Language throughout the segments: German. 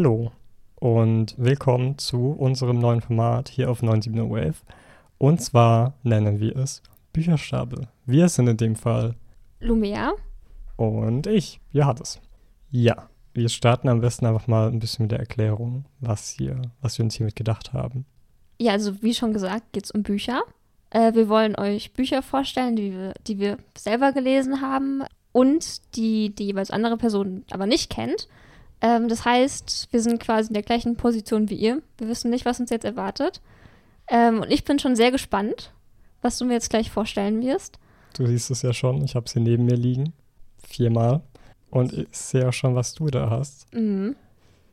Hallo und willkommen zu unserem neuen Format hier auf 97 Wave. Und zwar nennen wir es Bücherstapel. Wir sind in dem Fall Lumea. und ich, Johannes. Ja, wir starten am besten einfach mal ein bisschen mit der Erklärung, was hier, was wir uns hiermit gedacht haben. Ja, also wie schon gesagt, geht es um Bücher. Äh, wir wollen euch Bücher vorstellen, die wir, die wir selber gelesen haben und die die jeweils andere Person aber nicht kennt. Ähm, das heißt, wir sind quasi in der gleichen Position wie ihr. Wir wissen nicht, was uns jetzt erwartet. Ähm, und ich bin schon sehr gespannt, was du mir jetzt gleich vorstellen wirst. Du siehst es ja schon, ich habe sie neben mir liegen. Viermal. Und ich sehe auch schon, was du da hast. Mhm.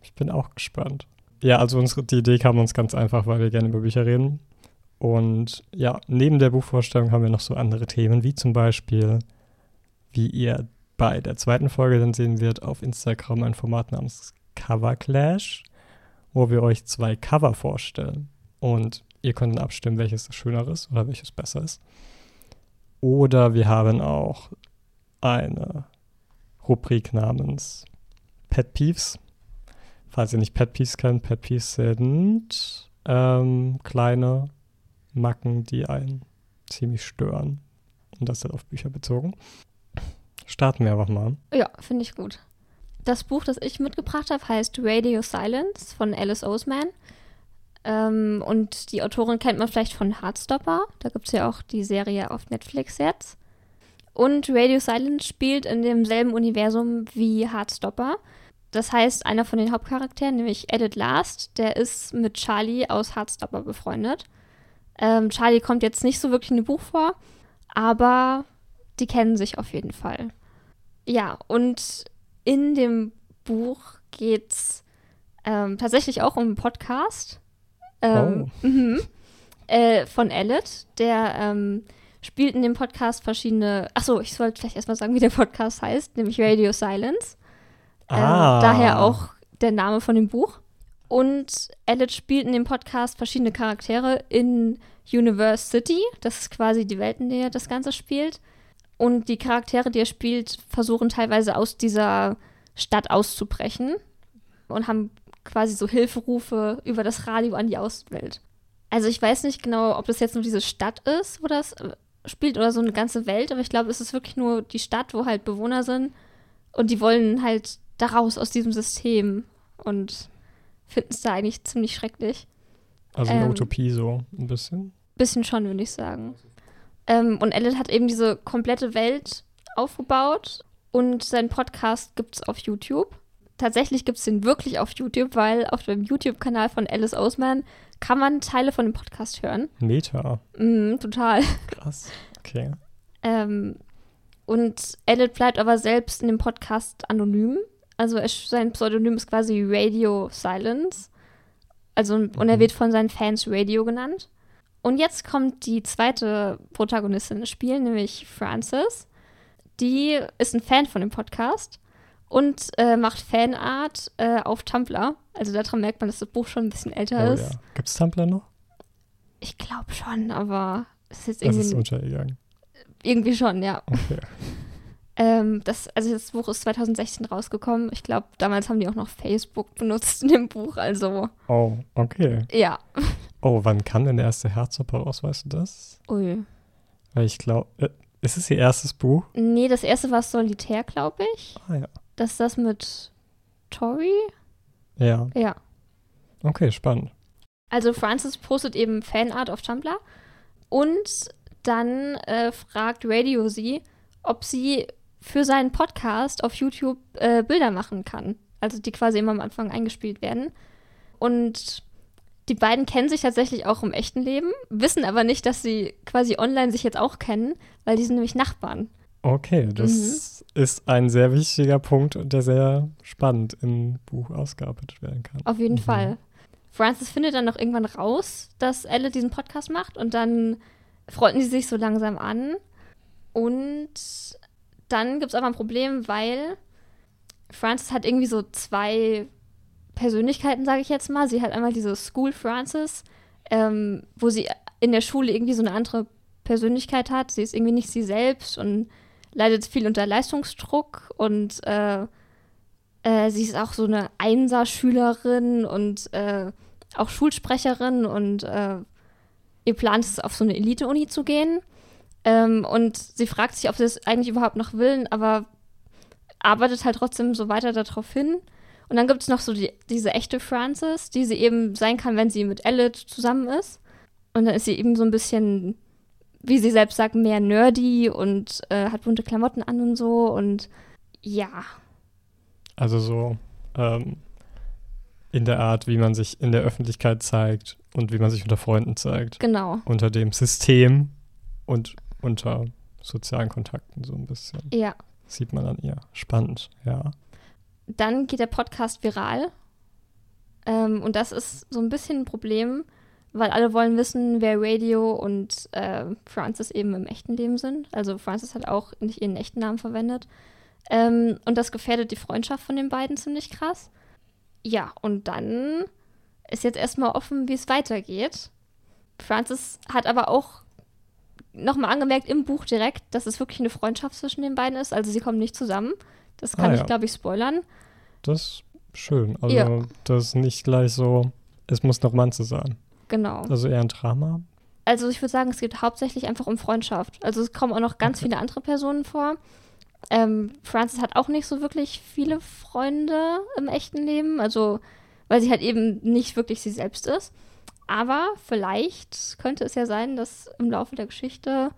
Ich bin auch gespannt. Ja, also unsere, die Idee kam uns ganz einfach, weil wir gerne über Bücher reden. Und ja, neben der Buchvorstellung haben wir noch so andere Themen, wie zum Beispiel, wie ihr bei der zweiten Folge dann sehen wird, auf Instagram ein Format namens Cover Clash, wo wir euch zwei Cover vorstellen. Und ihr könnt dann abstimmen, welches schöner ist oder welches besser ist. Oder wir haben auch eine Rubrik namens Pet Peeves. Falls ihr nicht Pet Peeves kennt, Pet Peeves sind ähm, kleine Macken, die einen ziemlich stören. Und das ist auf Bücher bezogen. Starten wir einfach mal. Ja, finde ich gut. Das Buch, das ich mitgebracht habe, heißt Radio Silence von Alice Oseman. Ähm, und die Autorin kennt man vielleicht von Heartstopper. Da gibt es ja auch die Serie auf Netflix jetzt. Und Radio Silence spielt in demselben Universum wie Heartstopper. Das heißt, einer von den Hauptcharakteren, nämlich Edit Last, der ist mit Charlie aus Heartstopper befreundet. Ähm, Charlie kommt jetzt nicht so wirklich in dem Buch vor, aber die kennen sich auf jeden Fall. Ja, und in dem Buch geht es ähm, tatsächlich auch um einen Podcast ähm, mhm, äh, von Elliot, der ähm, spielt in dem Podcast verschiedene. Achso, ich sollte vielleicht erstmal sagen, wie der Podcast heißt, nämlich Radio Silence. Ähm, Ah. daher auch der Name von dem Buch. Und Elliot spielt in dem Podcast verschiedene Charaktere in Universe City. Das ist quasi die Welt, in der das Ganze spielt. Und die Charaktere, die er spielt, versuchen teilweise aus dieser Stadt auszubrechen und haben quasi so Hilferufe über das Radio an die Außenwelt. Also ich weiß nicht genau, ob das jetzt nur diese Stadt ist, wo das äh, spielt oder so eine ganze Welt, aber ich glaube, es ist wirklich nur die Stadt, wo halt Bewohner sind und die wollen halt da raus aus diesem System und finden es da eigentlich ziemlich schrecklich. Also eine Ähm. Utopie so ein bisschen. Bisschen schon, würde ich sagen. Ähm, und Elliot hat eben diese komplette Welt aufgebaut und seinen Podcast gibt es auf YouTube. Tatsächlich gibt es den wirklich auf YouTube, weil auf dem YouTube-Kanal von Alice Oseman kann man Teile von dem Podcast hören. Meta. Mhm, total. Krass. Okay. Ähm, und Elliot bleibt aber selbst in dem Podcast anonym. Also er, sein Pseudonym ist quasi Radio Silence. Also und er Mhm. wird von seinen Fans Radio genannt. Und jetzt kommt die zweite Protagonistin ins Spiel, nämlich Frances. Die ist ein Fan von dem Podcast und äh, macht Fanart äh, auf Tumblr. Also daran merkt man, dass das Buch schon ein bisschen älter Oh, ist. ja. Gibt es Tumblr noch? Ich glaube schon, aber es ist jetzt Das irgendwie, ist untergegangen. irgendwie schon, ja. Okay. Ähm, das, also das Buch ist 2016 rausgekommen. Ich glaube, damals haben die auch noch Facebook benutzt in dem Buch. Also, Oh, okay. ja. Oh, wann kam denn der erste Herzopper raus, weißt du das? Ui. Weil ich glaube, äh, ist es ihr erstes Buch? Nee, das erste war Solitär, glaube ich. Ah ja. Das ist das mit Tori. Ja, Ja. okay, spannend. Also Francis postet eben Fanart auf Tumblr und dann äh, fragt Radio sie, ob sie für seinen Podcast auf YouTube äh, Bilder machen kann. Also die quasi immer am Anfang eingespielt werden. Und die beiden kennen sich tatsächlich auch im echten Leben, wissen aber nicht, dass sie quasi online sich jetzt auch kennen, weil die sind nämlich Nachbarn. Okay, das Mhm. ist ein sehr wichtiger Punkt, der sehr spannend im Buch ausgearbeitet werden kann. Auf jeden Mhm. Fall. Francis findet dann noch irgendwann raus, dass Elle diesen Podcast macht und dann freunden die sich so langsam an. Und dann gibt es aber ein Problem, weil Francis hat irgendwie so zwei Persönlichkeiten, sage ich jetzt mal. Sie hat einmal diese School Francis, ähm, wo sie in der Schule irgendwie so eine andere Persönlichkeit hat. Sie ist irgendwie nicht sie selbst und leidet viel unter Leistungsdruck und äh, Äh, sie ist auch so eine Einser-Schülerin und äh, auch Schulsprecherin und äh, ihr Plan ist es, auf so eine Elite-Uni zu gehen. Ähm, und sie fragt sich, ob sie es eigentlich überhaupt noch will, aber arbeitet halt trotzdem so weiter darauf hin. Und dann gibt es noch so die, diese echte Frances, die sie eben sein kann, wenn sie mit Elliot zusammen ist. Und dann ist sie eben so ein bisschen, wie sie selbst sagt, mehr nerdy und äh, hat bunte Klamotten an und so. Und ja. Also so ähm, in der Art, wie man sich in der Öffentlichkeit zeigt und wie man sich unter Freunden zeigt. Genau. Unter dem System und unter sozialen Kontakten so ein bisschen. Ja. Sieht man an ihr. Spannend, ja. Dann geht der Podcast viral. Ähm, und das ist so ein bisschen ein Problem, weil alle wollen wissen, wer Radio und äh, Francis eben im echten Leben sind. Also Francis hat auch nicht ihren echten Namen verwendet. Ähm, und das gefährdet die Freundschaft von den beiden ziemlich krass. Ja, und dann ist jetzt erstmal offen, wie es weitergeht. Francis hat aber auch nochmal angemerkt im Buch direkt, dass es wirklich eine Freundschaft zwischen den beiden ist. Also sie kommen nicht zusammen. Das kann Ah, ich, ja. glaube ich, spoilern. Das ist schön. Also, Ja. das ist nicht gleich so, es muss noch Manze sein. Genau. Also eher ein Drama. Also ich würde sagen, es geht hauptsächlich einfach um Freundschaft. Also es kommen auch noch ganz Okay. viele andere Personen vor. Ähm, Frances hat auch nicht so wirklich viele Freunde im echten Leben, also weil sie halt eben nicht wirklich sie selbst ist. Aber vielleicht könnte es ja sein, dass im Laufe der Geschichte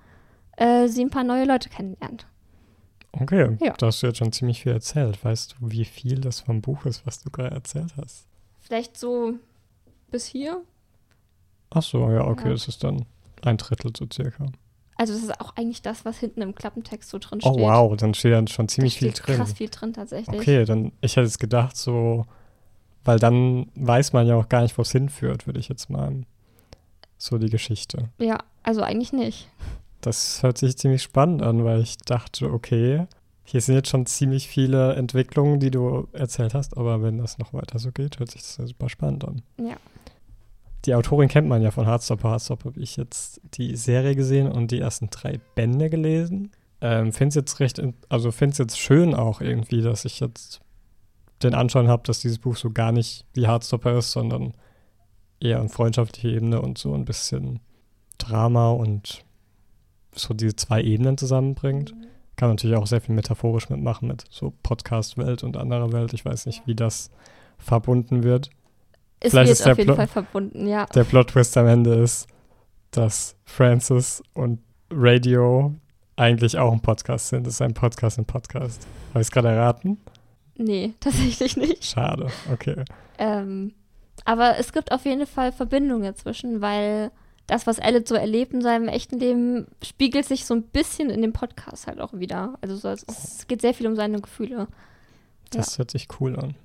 äh, sie ein paar neue Leute kennenlernt. Okay, Ja. da hast du jetzt schon ziemlich viel erzählt. Weißt du, wie viel das vom Buch ist, was du gerade erzählt hast? Vielleicht so bis hier. Ach so, ja, okay, Ja. das ist dann ein Drittel so circa. Also das ist auch eigentlich das, was hinten im Klappentext so drin steht. Oh wow, dann steht dann schon Da ziemlich viel steht drin. krass viel drin tatsächlich. Okay, dann, ich hätte es gedacht, so, weil dann weiß man ja auch gar nicht, wo es hinführt, würde ich jetzt meinen. So die Geschichte. Ja, also eigentlich nicht. Das hört sich ziemlich spannend an, weil ich dachte, okay, hier sind jetzt schon ziemlich viele Entwicklungen, die du erzählt hast, aber wenn das noch weiter so geht, hört sich das ja super spannend an. Ja. Die Autorin kennt man ja von Hardstopper. Hardstopper habe ich jetzt die Serie gesehen und die ersten drei Bände gelesen. Ähm, finde es jetzt recht, also finde es jetzt schön auch irgendwie, dass ich jetzt den Anschein habe, dass dieses Buch so gar nicht wie Hardstopper ist, sondern eher eine freundschaftliche Ebene und so ein bisschen Drama und so diese zwei Ebenen zusammenbringt. Kann natürlich auch sehr viel metaphorisch mitmachen mit so Podcast-Welt und anderer Welt. Ich weiß nicht, wie das verbunden wird. Es Vielleicht wird ist auf jeden Plot- Fall verbunden, ja. Der Plot-Twist am Ende ist, dass Francis und Radio eigentlich auch ein Podcast sind. Es ist ein Podcast im Podcast. Habe ich es gerade erraten? Nee, tatsächlich nicht. Schade. Okay. Ähm, aber es gibt auf jeden Fall Verbindungen dazwischen, weil das, was Elliot so erlebt in seinem echten Leben, spiegelt sich so ein bisschen in dem Podcast halt auch wieder. Also so, es, es geht sehr viel um seine Gefühle. Das hört sich cool an.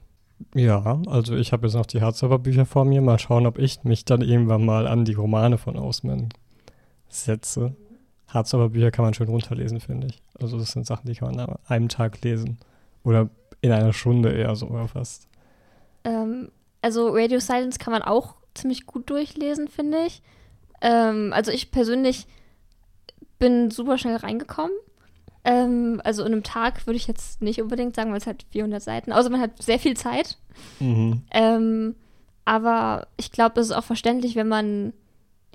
Ja, also ich habe jetzt noch die Hardstopper-Bücher vor mir. Mal schauen, ob ich mich dann irgendwann mal an die Romane von Ausman setze. Hardstopper-Bücher kann man schön runterlesen, finde ich. Also das sind Sachen, die kann man an einem Tag lesen. Oder in einer Stunde eher sogar fast. Ähm, also Radio Silence kann man auch ziemlich gut durchlesen, finde ich. Ähm, also ich persönlich bin super schnell reingekommen. Ähm, also in einem Tag würde ich jetzt nicht unbedingt sagen, weil es hat 400 Seiten. Außer man hat sehr viel Zeit. Mhm. Ähm, aber ich glaube, es ist auch verständlich, wenn man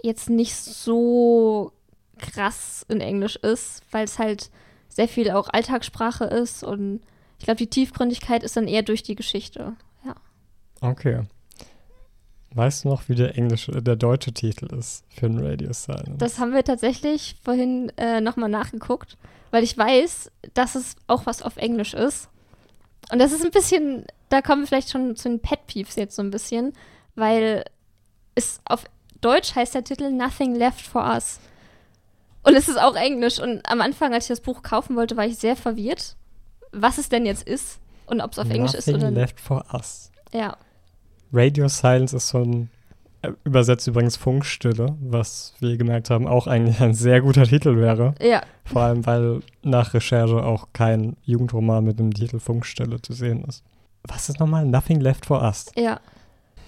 jetzt nicht so krass in Englisch ist, weil es halt sehr viel auch Alltagssprache ist und ich glaube, die Tiefgründigkeit ist dann eher durch die Geschichte. Ja. Okay. Weißt du noch, wie der englische, der deutsche Titel ist für ein Radio Silence? Das haben wir tatsächlich vorhin äh, nochmal nachgeguckt, weil ich weiß, dass es auch was auf Englisch ist. Und das ist ein bisschen, da kommen wir vielleicht schon zu den Pet Peeves jetzt so ein bisschen, weil es auf Deutsch heißt der Titel Nothing Left for Us. Und es ist auch Englisch. Und am Anfang, als ich das Buch kaufen wollte, war ich sehr verwirrt, was es denn jetzt ist und ob es auf Englisch ist Nothing oder nicht. left for us. Ja, Radio Silence ist so ein, äh, übersetzt übrigens Funkstille, was wir gemerkt haben, auch eigentlich ein sehr guter Titel wäre. ja, Vor allem, weil nach Recherche auch kein Jugendroman mit dem Titel Funkstille zu sehen ist. Was ist nochmal? Nothing left for us. ja.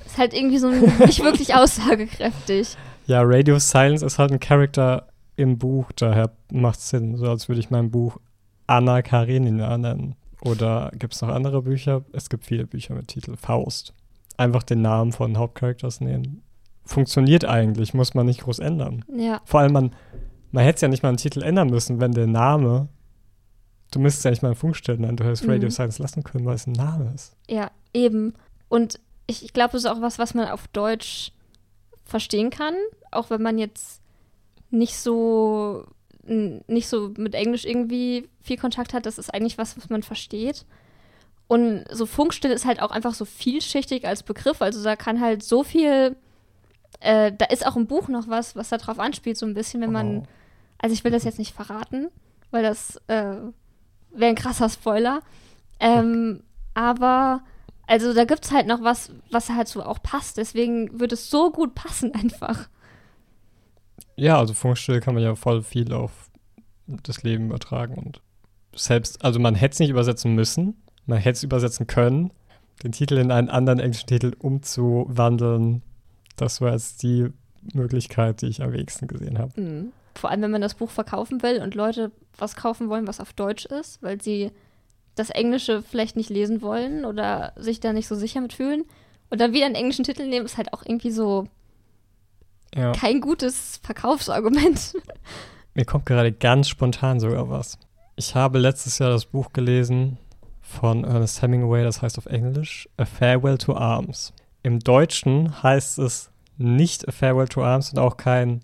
Ist halt irgendwie so ein, nicht wirklich aussagekräftig. Ja, Radio Silence ist halt ein Charakter im Buch, daher macht Sinn, so als würde ich mein Buch Anna Karenina nennen. Oder gibt es noch andere Bücher? Es gibt viele Bücher mit Titel Faust. Einfach den Namen von Hauptcharakters nehmen. Funktioniert eigentlich, muss man nicht groß ändern. Ja. Vor allem, man, man hätte ja nicht mal einen Titel ändern müssen, wenn der Name, du müsstest ja nicht mal einen Funkstellen nennen, du hättest Mhm. Radio Science lassen können, weil es ein Name ist. Ja, eben. Und ich, ich glaube, das ist auch was, was man auf Deutsch verstehen kann, auch wenn man jetzt nicht so nicht so mit Englisch irgendwie viel Kontakt hat. Das ist eigentlich was, was man versteht. Und so Funkstille ist halt auch einfach so vielschichtig als Begriff. Also da kann halt so viel. Äh, da ist auch im Buch noch was, was da drauf anspielt, so ein bisschen, wenn man. Oh. Also ich will das jetzt nicht verraten, weil das äh, wäre ein krasser Spoiler. Ähm, aber also da gibt es halt noch was, was halt so auch passt. Deswegen würde es so gut passen einfach. Ja, also Funkstille kann man ja voll viel auf das Leben übertragen und selbst, also man hätte es nicht übersetzen müssen, man hätte es übersetzen können, den Titel in einen anderen englischen Titel umzuwandeln. Das war jetzt die Möglichkeit, die ich am wenigsten gesehen habe. Mhm. Vor allem, wenn man das Buch verkaufen will und Leute was kaufen wollen, was auf Deutsch ist, weil sie das Englische vielleicht nicht lesen wollen oder sich da nicht so sicher mitfühlen. Und dann wieder einen englischen Titel nehmen, ist halt auch irgendwie so Ja. kein gutes Verkaufsargument. Mir kommt gerade ganz spontan sogar was. Ich habe letztes Jahr das Buch gelesen von Ernest Hemingway, das heißt auf Englisch A Farewell to Arms. Im Deutschen heißt es nicht A Farewell to Arms und auch kein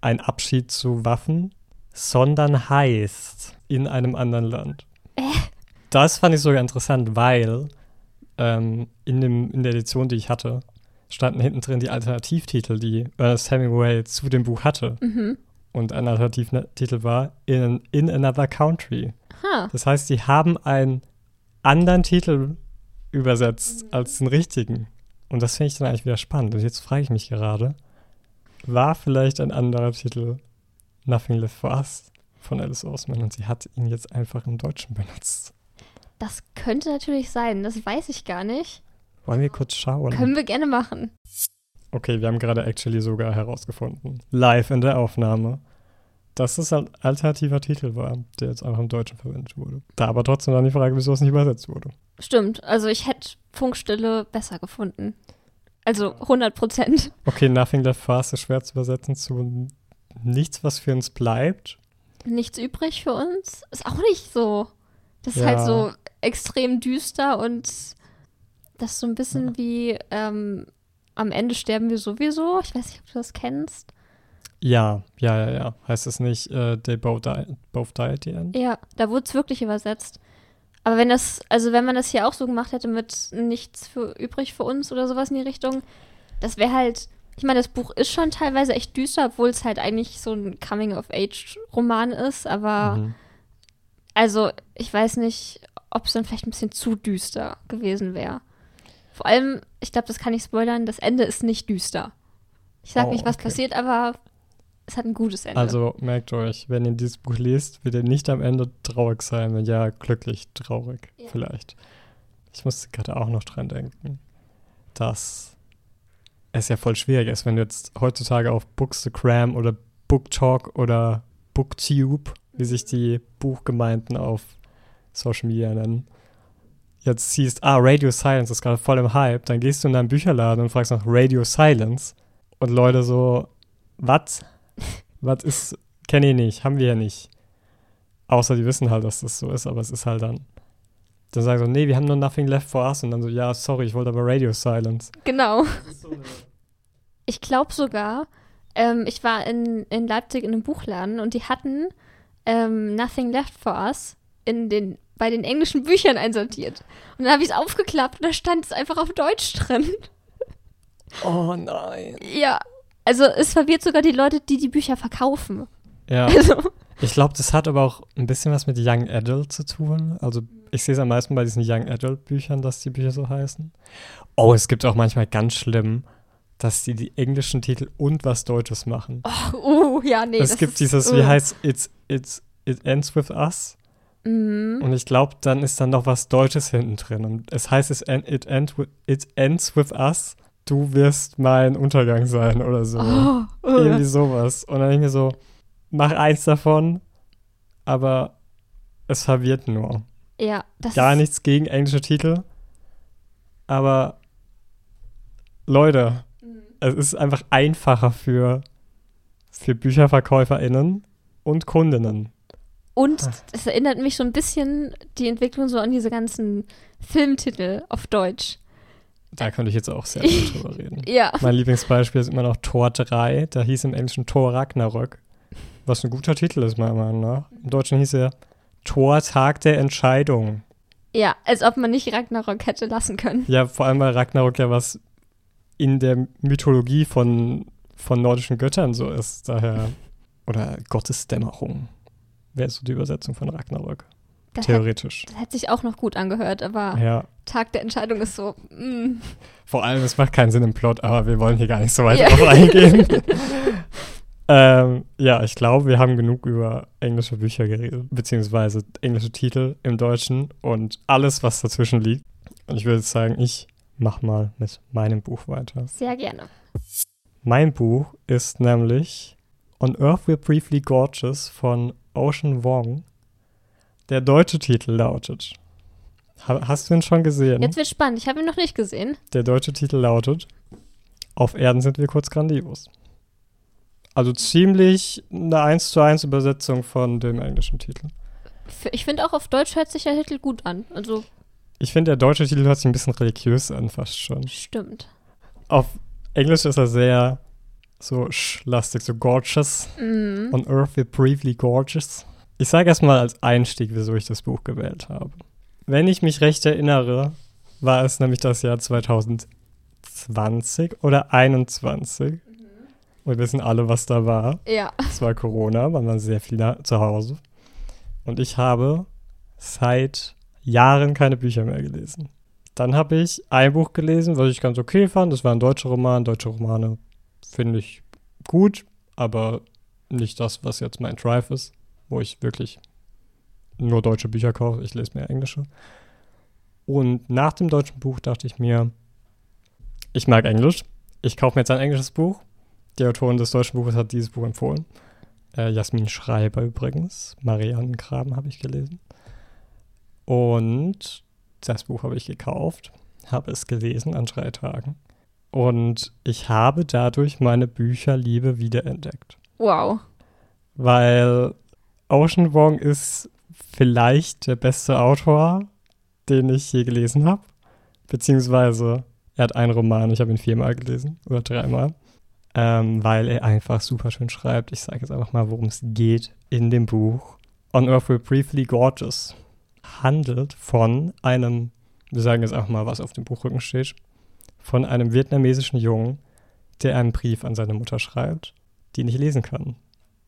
ein Abschied zu Waffen, sondern heißt in einem anderen Land. Das fand ich sogar interessant, weil ähm, in, dem, in der Edition, die ich hatte, standen hinten drin die Alternativtitel, die Ernest Hemingway zu dem Buch hatte. mhm. Und ein Alternativtitel war In, in Another Country. Ha. Das heißt, die haben einen anderen Titel übersetzt als den richtigen. Und das finde ich dann eigentlich wieder spannend. Und jetzt frage ich mich gerade, war vielleicht ein anderer Titel Nothing Left for Us von Alice Oseman und sie hat ihn jetzt einfach im Deutschen benutzt. Das könnte natürlich sein, das weiß ich gar nicht. Wollen wir kurz schauen? Können wir gerne machen. Okay, wir haben gerade actually sogar herausgefunden, live in der Aufnahme, dass es ein alternativer Titel war, der jetzt einfach im Deutschen verwendet wurde. Da aber trotzdem dann die Frage, wieso es nicht übersetzt wurde. Stimmt, also ich hätte Funkstille besser gefunden. Also 100 Prozent. Okay, Nothing Left Us ist schwer zu übersetzen zu nichts, was für uns bleibt. Nichts übrig für uns. Ist auch nicht so. Das ist Ja. halt so extrem düster und das ist so ein bisschen wie ähm, am Ende sterben wir sowieso. Ich weiß nicht, ob du das kennst. Ja, ja, ja, ja. Heißt es nicht, äh, they both die, both die at the end? Ja, da wurde es wirklich übersetzt. Aber wenn das, also wenn man das hier auch so gemacht hätte mit nichts für übrig für uns oder sowas in die Richtung, das wäre halt, ich meine, das Buch ist schon teilweise echt düster, obwohl es halt eigentlich so ein Coming-of-Age-Roman ist, aber Mhm. also ich weiß nicht, ob es dann vielleicht ein bisschen zu düster gewesen wäre. Vor allem, ich glaube, das kann ich spoilern, das Ende ist nicht düster. Ich sag Oh, nicht, was okay. passiert, aber es hat ein gutes Ende. Also merkt euch, wenn ihr dieses Buch liest, wird ihr nicht am Ende traurig sein, wenn ja, glücklich traurig Ja. vielleicht. Ich musste gerade auch noch dran denken, dass es ja voll schwierig ist, wenn du jetzt heutzutage auf Bookstagram oder BookTalk oder BookTube, wie sich die Buchgemeinden auf Social Media nennen, jetzt siehst, ah, Radio Silence ist gerade voll im Hype, dann gehst du in deinen Bücherladen und fragst nach Radio Silence und Leute so, was? Was ist, kenne ich nicht, haben wir ja nicht. Außer die wissen halt, dass das so ist, aber es ist halt dann. Dann sagen so, nee, wir haben nur Nothing Left for Us und dann so, ja, sorry, ich wollte aber Radio Silence. genau. Ich glaube sogar, ähm, ich war in, in Leipzig in einem Buchladen und die hatten ähm, Nothing Left for Us in den, bei den englischen Büchern einsortiert. Und dann habe ich es aufgeklappt und da stand es einfach auf Deutsch drin. Oh nein. ja, also es verwirrt sogar die Leute, die die Bücher verkaufen. Ja, Also, ich glaube, das hat aber auch ein bisschen was mit Young Adult zu tun. Also ich sehe es am meisten bei diesen Young Adult Büchern, dass die Bücher so heißen. Oh, es gibt auch manchmal ganz schlimm, dass die die englischen Titel und was Deutsches machen. uh, ja, nee. es das gibt ist, dieses, uh. wie heißt It's, it's, It Ends With Us. Mhm. Und ich glaube, dann ist dann noch was Deutsches hinten drin. Und es heißt, es en- it, end with, it ends with us. Du wirst mein Untergang sein oder so. Oh, Irgendwie uh. sowas. Und dann denke ich mir so, mach eins davon, aber es verwirrt nur. Ja, das Gar nichts gegen englische Titel. Aber Leute, Mhm. es ist einfach einfacher für, für BücherverkäuferInnen und Kundinnen. Und Ah. es erinnert mich so ein bisschen die Entwicklung so an diese ganzen Filmtitel auf Deutsch. Da könnte ich jetzt auch sehr gut drüber reden. Ja. Mein Lieblingsbeispiel ist immer noch Tor 3. Da hieß im Englischen Tor Ragnarök. Was ein guter Titel ist, meiner Meinung nach. Im Deutschen hieß er Tor Tag der Entscheidung. Ja, als ob man nicht Ragnarok hätte lassen können. Ja, vor allem weil Ragnarök ja was in der Mythologie von, von nordischen Göttern so ist. Daher. Oder Gottesdämmerung. Wäre so die Übersetzung von Ragnarök. Das Theoretisch. das hätte sich auch noch gut angehört, aber Ja. Tag der Entscheidung ist so, mm, Vor allem, es macht keinen Sinn im Plot, aber wir wollen hier gar nicht so weit Ja. drauf eingehen. ähm, ja, ich glaube, wir haben genug über englische Bücher geredet, beziehungsweise englische Titel im Deutschen und alles, was dazwischen liegt. Und ich würde sagen, ich mach mal mit meinem Buch weiter. sehr gerne. Mein Buch ist nämlich On Earth We're Briefly Gorgeous von Ocean Wong. Der deutsche Titel lautet. Ha hast du ihn schon gesehen? Jetzt wird spannend. Ich habe ihn noch nicht gesehen. Der deutsche Titel lautet Auf Erden sind wir kurz grandios. Also ziemlich eine 1 zu 1 Übersetzung von dem englischen Titel. Ich finde auch auf Deutsch hört sich der Titel gut an. Also Ich finde, der deutsche Titel hört sich ein bisschen religiös an, fast schon. stimmt. Auf Englisch ist er sehr so sch-lastig, so gorgeous. Mm. On Earth we're briefly gorgeous. Ich sage erstmal als Einstieg, wieso ich das Buch gewählt habe. Wenn ich mich recht erinnere, war es nämlich das Jahr 2020 oder 21. Wir wissen alle, was da war. Ja. Es war Corona, man war sehr viel da- zu Hause. Und ich habe seit Jahren keine Bücher mehr gelesen. Dann habe ich ein Buch gelesen, was ich ganz okay fand. Das war ein deutscher Roman. Deutsche Romane finde ich gut, aber nicht das, was jetzt mein Drive ist, wo ich wirklich nur deutsche Bücher kaufe. Ich lese mehr englische. Und nach dem deutschen Buch dachte ich mir, ich mag Englisch. Ich kaufe mir jetzt ein englisches Buch. Die Autorin des deutschen Buches hat dieses Buch empfohlen. Äh, Jasmin Schreiber übrigens. Marianne Graben habe ich gelesen. Und das Buch habe ich gekauft, habe es gelesen an drei Tagen. Und ich habe dadurch meine Bücherliebe wiederentdeckt. Wow. Weil Ocean Wong ist vielleicht der beste Autor, den ich je gelesen habe. Beziehungsweise er hat einen Roman, ich habe ihn viermal gelesen oder dreimal. Ähm, weil er einfach super schön schreibt. Ich sage jetzt einfach mal, worum es geht in dem Buch. On Earth We're Briefly Gorgeous handelt von einem, wir sagen jetzt einfach mal, was auf dem Buchrücken steht, von einem vietnamesischen Jungen, der einen Brief an seine Mutter schreibt, die nicht lesen kann.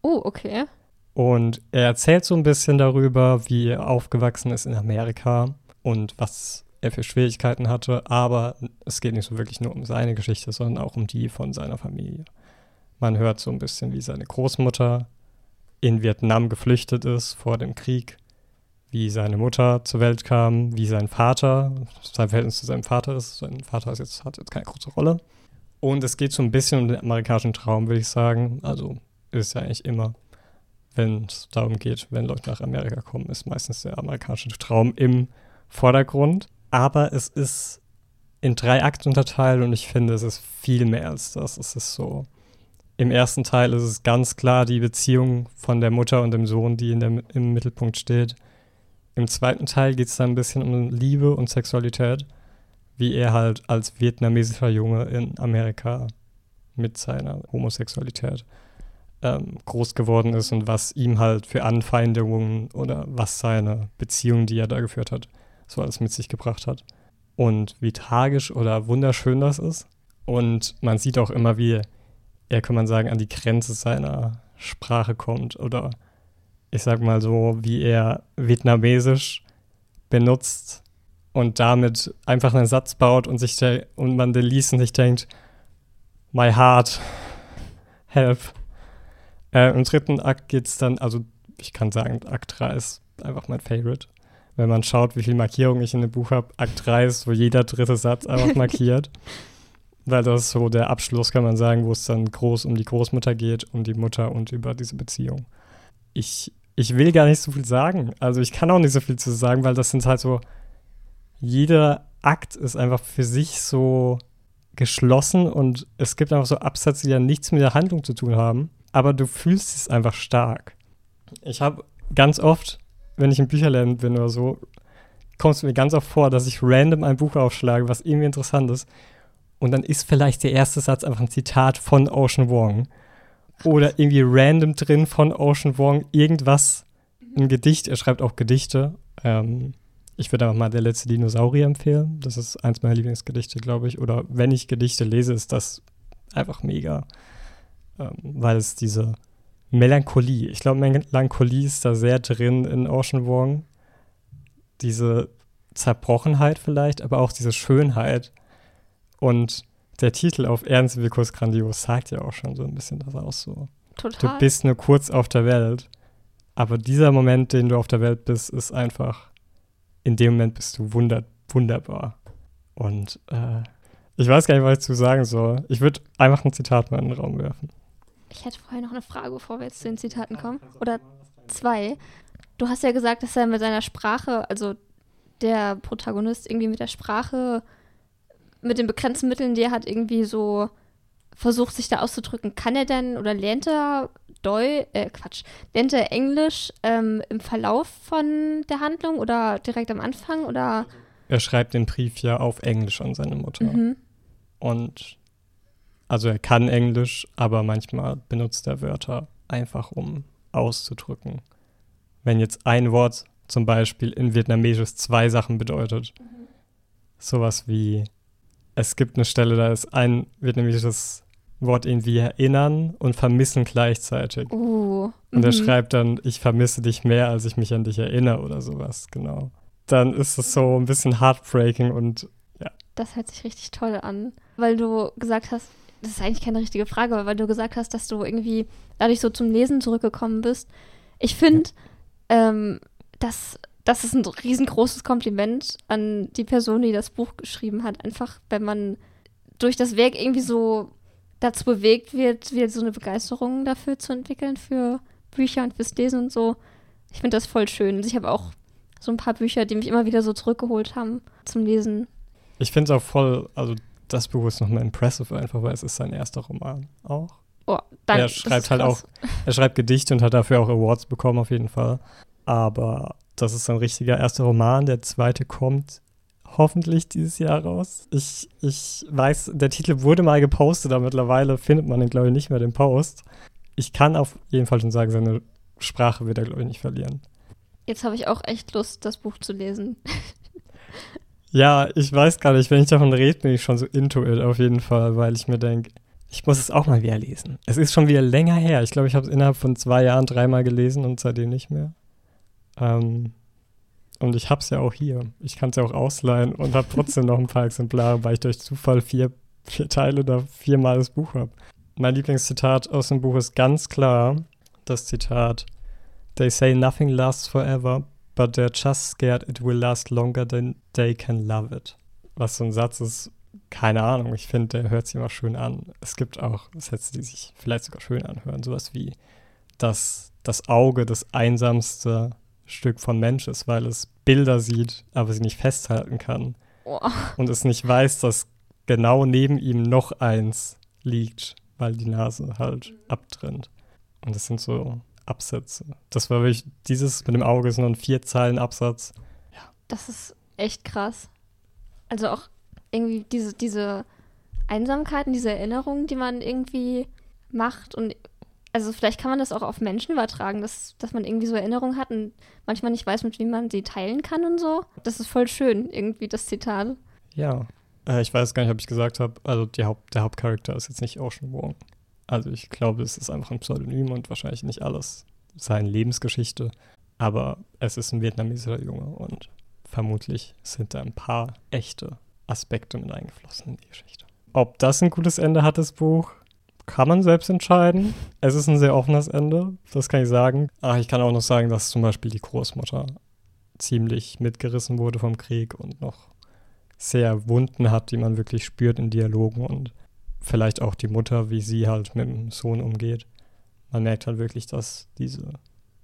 Oh, okay. Und er erzählt so ein bisschen darüber, wie er aufgewachsen ist in Amerika und was er für Schwierigkeiten hatte. Aber es geht nicht so wirklich nur um seine Geschichte, sondern auch um die von seiner Familie. Man hört so ein bisschen, wie seine Großmutter in Vietnam geflüchtet ist vor dem Krieg, wie seine Mutter zur Welt kam, wie sein Vater, sein Verhältnis zu seinem Vater ist. Sein Vater ist jetzt, hat jetzt keine große Rolle. Und es geht so ein bisschen um den amerikanischen Traum, würde ich sagen. Also ist ja eigentlich immer wenn es darum geht, wenn Leute nach Amerika kommen, ist meistens der amerikanische Traum im Vordergrund. Aber es ist in drei Akte unterteilt und ich finde, es ist viel mehr als das. Es ist so. Im ersten Teil ist es ganz klar die Beziehung von der Mutter und dem Sohn, die in der, im Mittelpunkt steht. Im zweiten Teil geht es dann ein bisschen um Liebe und Sexualität, wie er halt als vietnamesischer Junge in Amerika mit seiner Homosexualität ähm, groß geworden ist und was ihm halt für Anfeindungen oder was seine Beziehung, die er da geführt hat, so alles mit sich gebracht hat. Und wie tragisch oder wunderschön das ist. Und man sieht auch immer, wie er, kann man sagen, an die Grenze seiner Sprache kommt. Oder ich sag mal so, wie er Vietnamesisch benutzt und damit einfach einen Satz baut und sich der, und man den liest und sich denkt, my heart, help. Äh, Im dritten Akt geht es dann, also ich kann sagen, Akt 3 ist einfach mein Favorite. Wenn man schaut, wie viel Markierungen ich in dem Buch habe, Akt 3 ist, wo jeder dritte Satz einfach markiert. Weil das ist so der Abschluss, kann man sagen, wo es dann groß um die Großmutter geht, um die Mutter und über diese Beziehung. Ich ich will gar nicht so viel sagen. Also ich kann auch nicht so viel zu sagen, weil das sind halt so, jeder Akt ist einfach für sich so geschlossen und es gibt einfach so Absätze, die ja nichts mit der Handlung zu tun haben, aber du fühlst es einfach stark. Ich habe ganz oft, wenn ich in Bücherläden bin oder so, kommt es mir ganz oft vor, dass ich random ein Buch aufschlage, was irgendwie interessant ist. Und dann ist vielleicht der erste Satz einfach ein Zitat von Ocean Wong. Oder irgendwie random drin von Ocean Wong irgendwas, ein Gedicht. Er schreibt auch Gedichte. Ähm, ich würde einfach mal Der letzte Dinosaurier empfehlen. Das ist eins meiner Lieblingsgedichte, glaube ich. Oder wenn ich Gedichte lese, ist das einfach mega. Ähm, weil es diese Melancholie, ich glaube, Melancholie ist da sehr drin in Ocean Wong diese Zerbrochenheit vielleicht, aber auch diese Schönheit. Und der Titel auf Ernst Vikus Grandios sagt ja auch schon so ein bisschen das aus. So. Total. Du bist nur kurz auf der Welt, aber dieser Moment, den du auf der Welt bist, ist einfach, in dem Moment bist du wunder wunderbar. Und äh, ich weiß gar nicht, was ich zu sagen soll. Ich würde einfach ein Zitat mal in den Raum werfen. Ich hätte vorher noch eine Frage, bevor wir jetzt zu den Zitaten kommen. Oder zwei. Du hast ja gesagt, dass er mit seiner Sprache, also der Protagonist irgendwie mit der Sprache, mit den begrenzten Mitteln, die er hat, irgendwie so versucht, sich da auszudrücken. Kann er denn oder lernt er Deu, äh, Quatsch, lernt er Englisch ähm, im Verlauf von der Handlung oder direkt am Anfang oder? Er schreibt den Brief ja auf Englisch an seine Mutter. Mhm. Und also er kann Englisch, aber manchmal benutzt er Wörter einfach, um auszudrücken wenn jetzt ein Wort zum Beispiel in Vietnamesisch zwei Sachen bedeutet. Mhm. Sowas wie, es gibt eine Stelle, da ist ein vietnamesisches Wort irgendwie erinnern und vermissen gleichzeitig. Uh, und er schreibt dann, ich vermisse dich mehr, als ich mich an dich erinnere oder sowas, genau. Dann ist es so ein bisschen heartbreaking und ja. Das hört sich richtig toll an, weil du gesagt hast, das ist eigentlich keine richtige Frage, weil du gesagt hast, dass du irgendwie dadurch so zum Lesen zurückgekommen bist. Ich finde, ja ähm, das, das ist ein riesengroßes Kompliment an die Person, die das Buch geschrieben hat. Einfach, wenn man durch das Werk irgendwie so dazu bewegt wird, wieder so eine Begeisterung dafür zu entwickeln, für Bücher und fürs Lesen und so. Ich finde das voll schön. Also ich habe auch so ein paar Bücher, die mich immer wieder so zurückgeholt haben zum Lesen. Ich finde es auch voll, also das Buch ist nochmal impressive, einfach weil es ist sein erster Roman auch. Oh, danke. Er schreibt halt auch, er schreibt Gedichte und hat dafür auch Awards bekommen, auf jeden Fall. Aber das ist ein richtiger erster Roman. Der zweite kommt hoffentlich dieses Jahr raus. Ich, ich weiß, der Titel wurde mal gepostet, aber mittlerweile findet man ihn, glaube ich, nicht mehr, den Post. Ich kann auf jeden Fall schon sagen, seine Sprache wird er, glaube ich, nicht verlieren. Jetzt habe ich auch echt Lust, das Buch zu lesen. ja, ich weiß gar nicht, wenn ich davon rede, bin ich schon so into it auf jeden Fall, weil ich mir denke, ich muss es auch mal wieder lesen. Es ist schon wieder länger her. Ich glaube, ich habe es innerhalb von zwei Jahren dreimal gelesen und seitdem nicht mehr. Ähm, und ich habe es ja auch hier. Ich kann es ja auch ausleihen und habe trotzdem noch ein paar Exemplare, weil ich durch Zufall vier, vier Teile oder viermal das Buch habe. Mein Lieblingszitat aus dem Buch ist ganz klar das Zitat: They say nothing lasts forever, but they're just scared it will last longer than they can love it. Was so ein Satz ist, keine Ahnung, ich finde, der hört sich immer schön an. Es gibt auch Sätze, die sich vielleicht sogar schön anhören. Sowas wie, dass das Auge das einsamste Stück von Mensch ist, weil es Bilder sieht, aber sie nicht festhalten kann. Oh. Und es nicht weiß, dass genau neben ihm noch eins liegt, weil die Nase halt abtrennt. Und das sind so Absätze. Das war wirklich, dieses mit dem Auge ist nur ein vier Zeilen Absatz. Ja. Das ist echt krass. Also auch irgendwie diese, diese Einsamkeiten, diese Erinnerungen, die man irgendwie macht und also vielleicht kann man das auch auf Menschen übertragen, dass, dass man irgendwie so Erinnerungen hat und manchmal nicht weiß, mit wem man sie teilen kann und so. Das ist voll schön, irgendwie das Zitat. Ja. Äh, ich weiß gar nicht, ob ich gesagt habe, also Haupt, der Hauptcharakter ist jetzt nicht Ocean Wong. Also ich glaube, es ist einfach ein Pseudonym und wahrscheinlich nicht alles seine Lebensgeschichte. Aber es ist ein vietnamesischer Junge und vermutlich sind da ein paar echte Aspekte mit eingeflossen in die Geschichte. Ob das ein gutes Ende hat, das Buch, kann man selbst entscheiden. Es ist ein sehr offenes Ende, das kann ich sagen. Ach, ich kann auch noch sagen, dass zum Beispiel die Großmutter ziemlich mitgerissen wurde vom Krieg und noch sehr Wunden hat, die man wirklich spürt in Dialogen und vielleicht auch die Mutter, wie sie halt mit dem Sohn umgeht. Man merkt halt wirklich, dass diese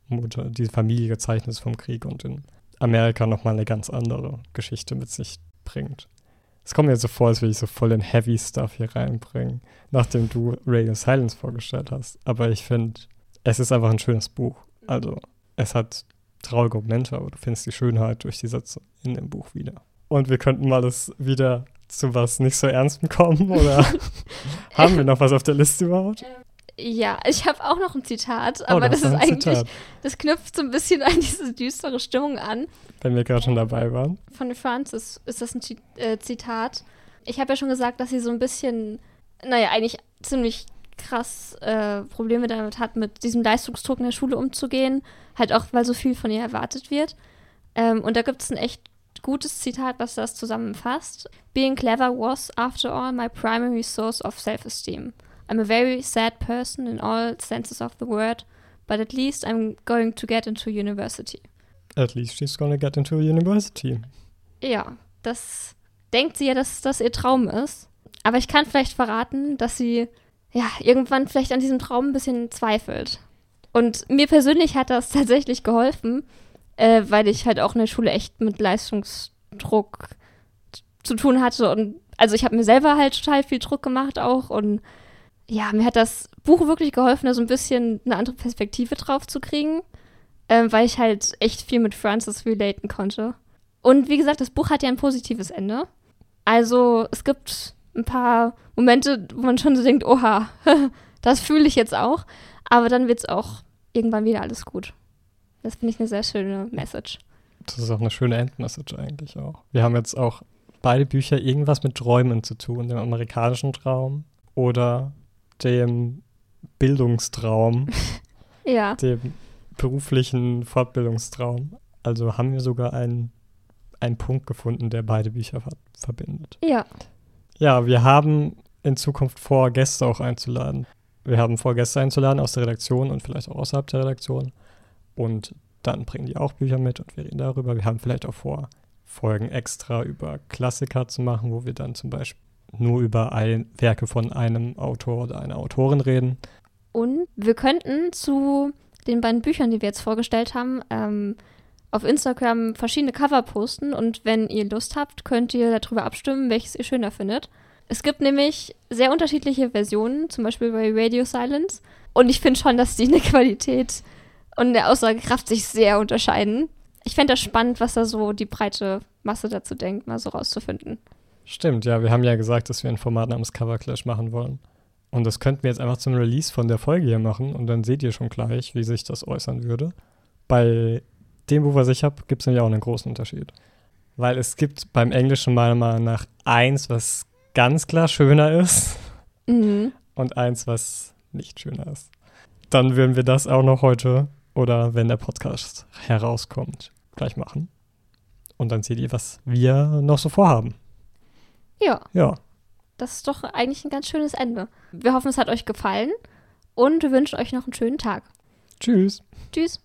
Mutter, die Familie gezeichnet ist vom Krieg und in Amerika nochmal eine ganz andere Geschichte mit sich bringt. Es kommt mir so vor, als würde ich so voll den Heavy Stuff hier reinbringen, nachdem du Radio Silence vorgestellt hast. Aber ich finde, es ist einfach ein schönes Buch. Also, es hat traurige Momente, aber du findest die Schönheit durch die Sätze in dem Buch wieder. Und wir könnten mal das wieder zu was nicht so Ernstem kommen, oder haben wir noch was auf der Liste überhaupt? Ja, ich habe auch noch ein Zitat, oh, aber das ist eigentlich, Zitat. das knüpft so ein bisschen an diese düstere Stimmung an. Wenn wir gerade schon dabei waren. Von Francis ist das ein äh, Zitat. Ich habe ja schon gesagt, dass sie so ein bisschen, naja, eigentlich ziemlich krass äh, Probleme damit hat, mit diesem Leistungsdruck in der Schule umzugehen. Halt auch, weil so viel von ihr erwartet wird. Ähm, und da gibt es ein echt gutes Zitat, was das zusammenfasst. Being clever was, after all, my primary source of self-esteem. I'm a very sad person in all senses of the word, but at least I'm going to get into university. At least she's gonna get into university. Ja, das denkt sie ja, dass das ihr Traum ist. Aber ich kann vielleicht verraten, dass sie ja irgendwann vielleicht an diesem Traum ein bisschen zweifelt. Und mir persönlich hat das tatsächlich geholfen, äh, weil ich halt auch in der Schule echt mit Leistungsdruck zu tun hatte. Und also ich habe mir selber halt total viel Druck gemacht auch. Und ja, mir hat das Buch wirklich geholfen, da so ein bisschen eine andere Perspektive drauf zu kriegen, äh, weil ich halt echt viel mit Francis relaten konnte. Und wie gesagt, das Buch hat ja ein positives Ende. Also es gibt ein paar Momente, wo man schon so denkt, oha, das fühle ich jetzt auch. Aber dann wird es auch irgendwann wieder alles gut. Das finde ich eine sehr schöne Message. Das ist auch eine schöne Endmessage eigentlich auch. Wir haben jetzt auch beide Bücher irgendwas mit Träumen zu tun, dem amerikanischen Traum oder dem Bildungstraum, ja. dem beruflichen Fortbildungstraum. Also haben wir sogar einen, einen Punkt gefunden, der beide Bücher ver verbindet. Ja. Ja, wir haben in Zukunft vor, Gäste auch einzuladen. Wir haben vor, Gäste einzuladen aus der Redaktion und vielleicht auch außerhalb der Redaktion. Und dann bringen die auch Bücher mit und wir reden darüber. Wir haben vielleicht auch vor, Folgen extra über Klassiker zu machen, wo wir dann zum Beispiel nur über ein, Werke von einem Autor oder einer Autorin reden. Und wir könnten zu den beiden Büchern, die wir jetzt vorgestellt haben, ähm, auf Instagram verschiedene Cover posten und wenn ihr Lust habt, könnt ihr darüber abstimmen, welches ihr schöner findet. Es gibt nämlich sehr unterschiedliche Versionen, zum Beispiel bei Radio Silence. Und ich finde schon, dass die in der Qualität und der Aussagekraft sich sehr unterscheiden. Ich fände das spannend, was da so die breite Masse dazu denkt, mal so rauszufinden. Stimmt, ja, wir haben ja gesagt, dass wir ein Format namens Cover Clash machen wollen. Und das könnten wir jetzt einfach zum Release von der Folge hier machen und dann seht ihr schon gleich, wie sich das äußern würde. Bei dem Buch, was ich habe, gibt es nämlich auch einen großen Unterschied. Weil es gibt beim Englischen meiner Meinung nach eins, was ganz klar schöner ist mhm. und eins, was nicht schöner ist. Dann würden wir das auch noch heute oder wenn der Podcast herauskommt, gleich machen. Und dann seht ihr, was wir noch so vorhaben. Ja. Ja. Das ist doch eigentlich ein ganz schönes Ende. Wir hoffen, es hat euch gefallen und wünschen euch noch einen schönen Tag. Tschüss. Tschüss.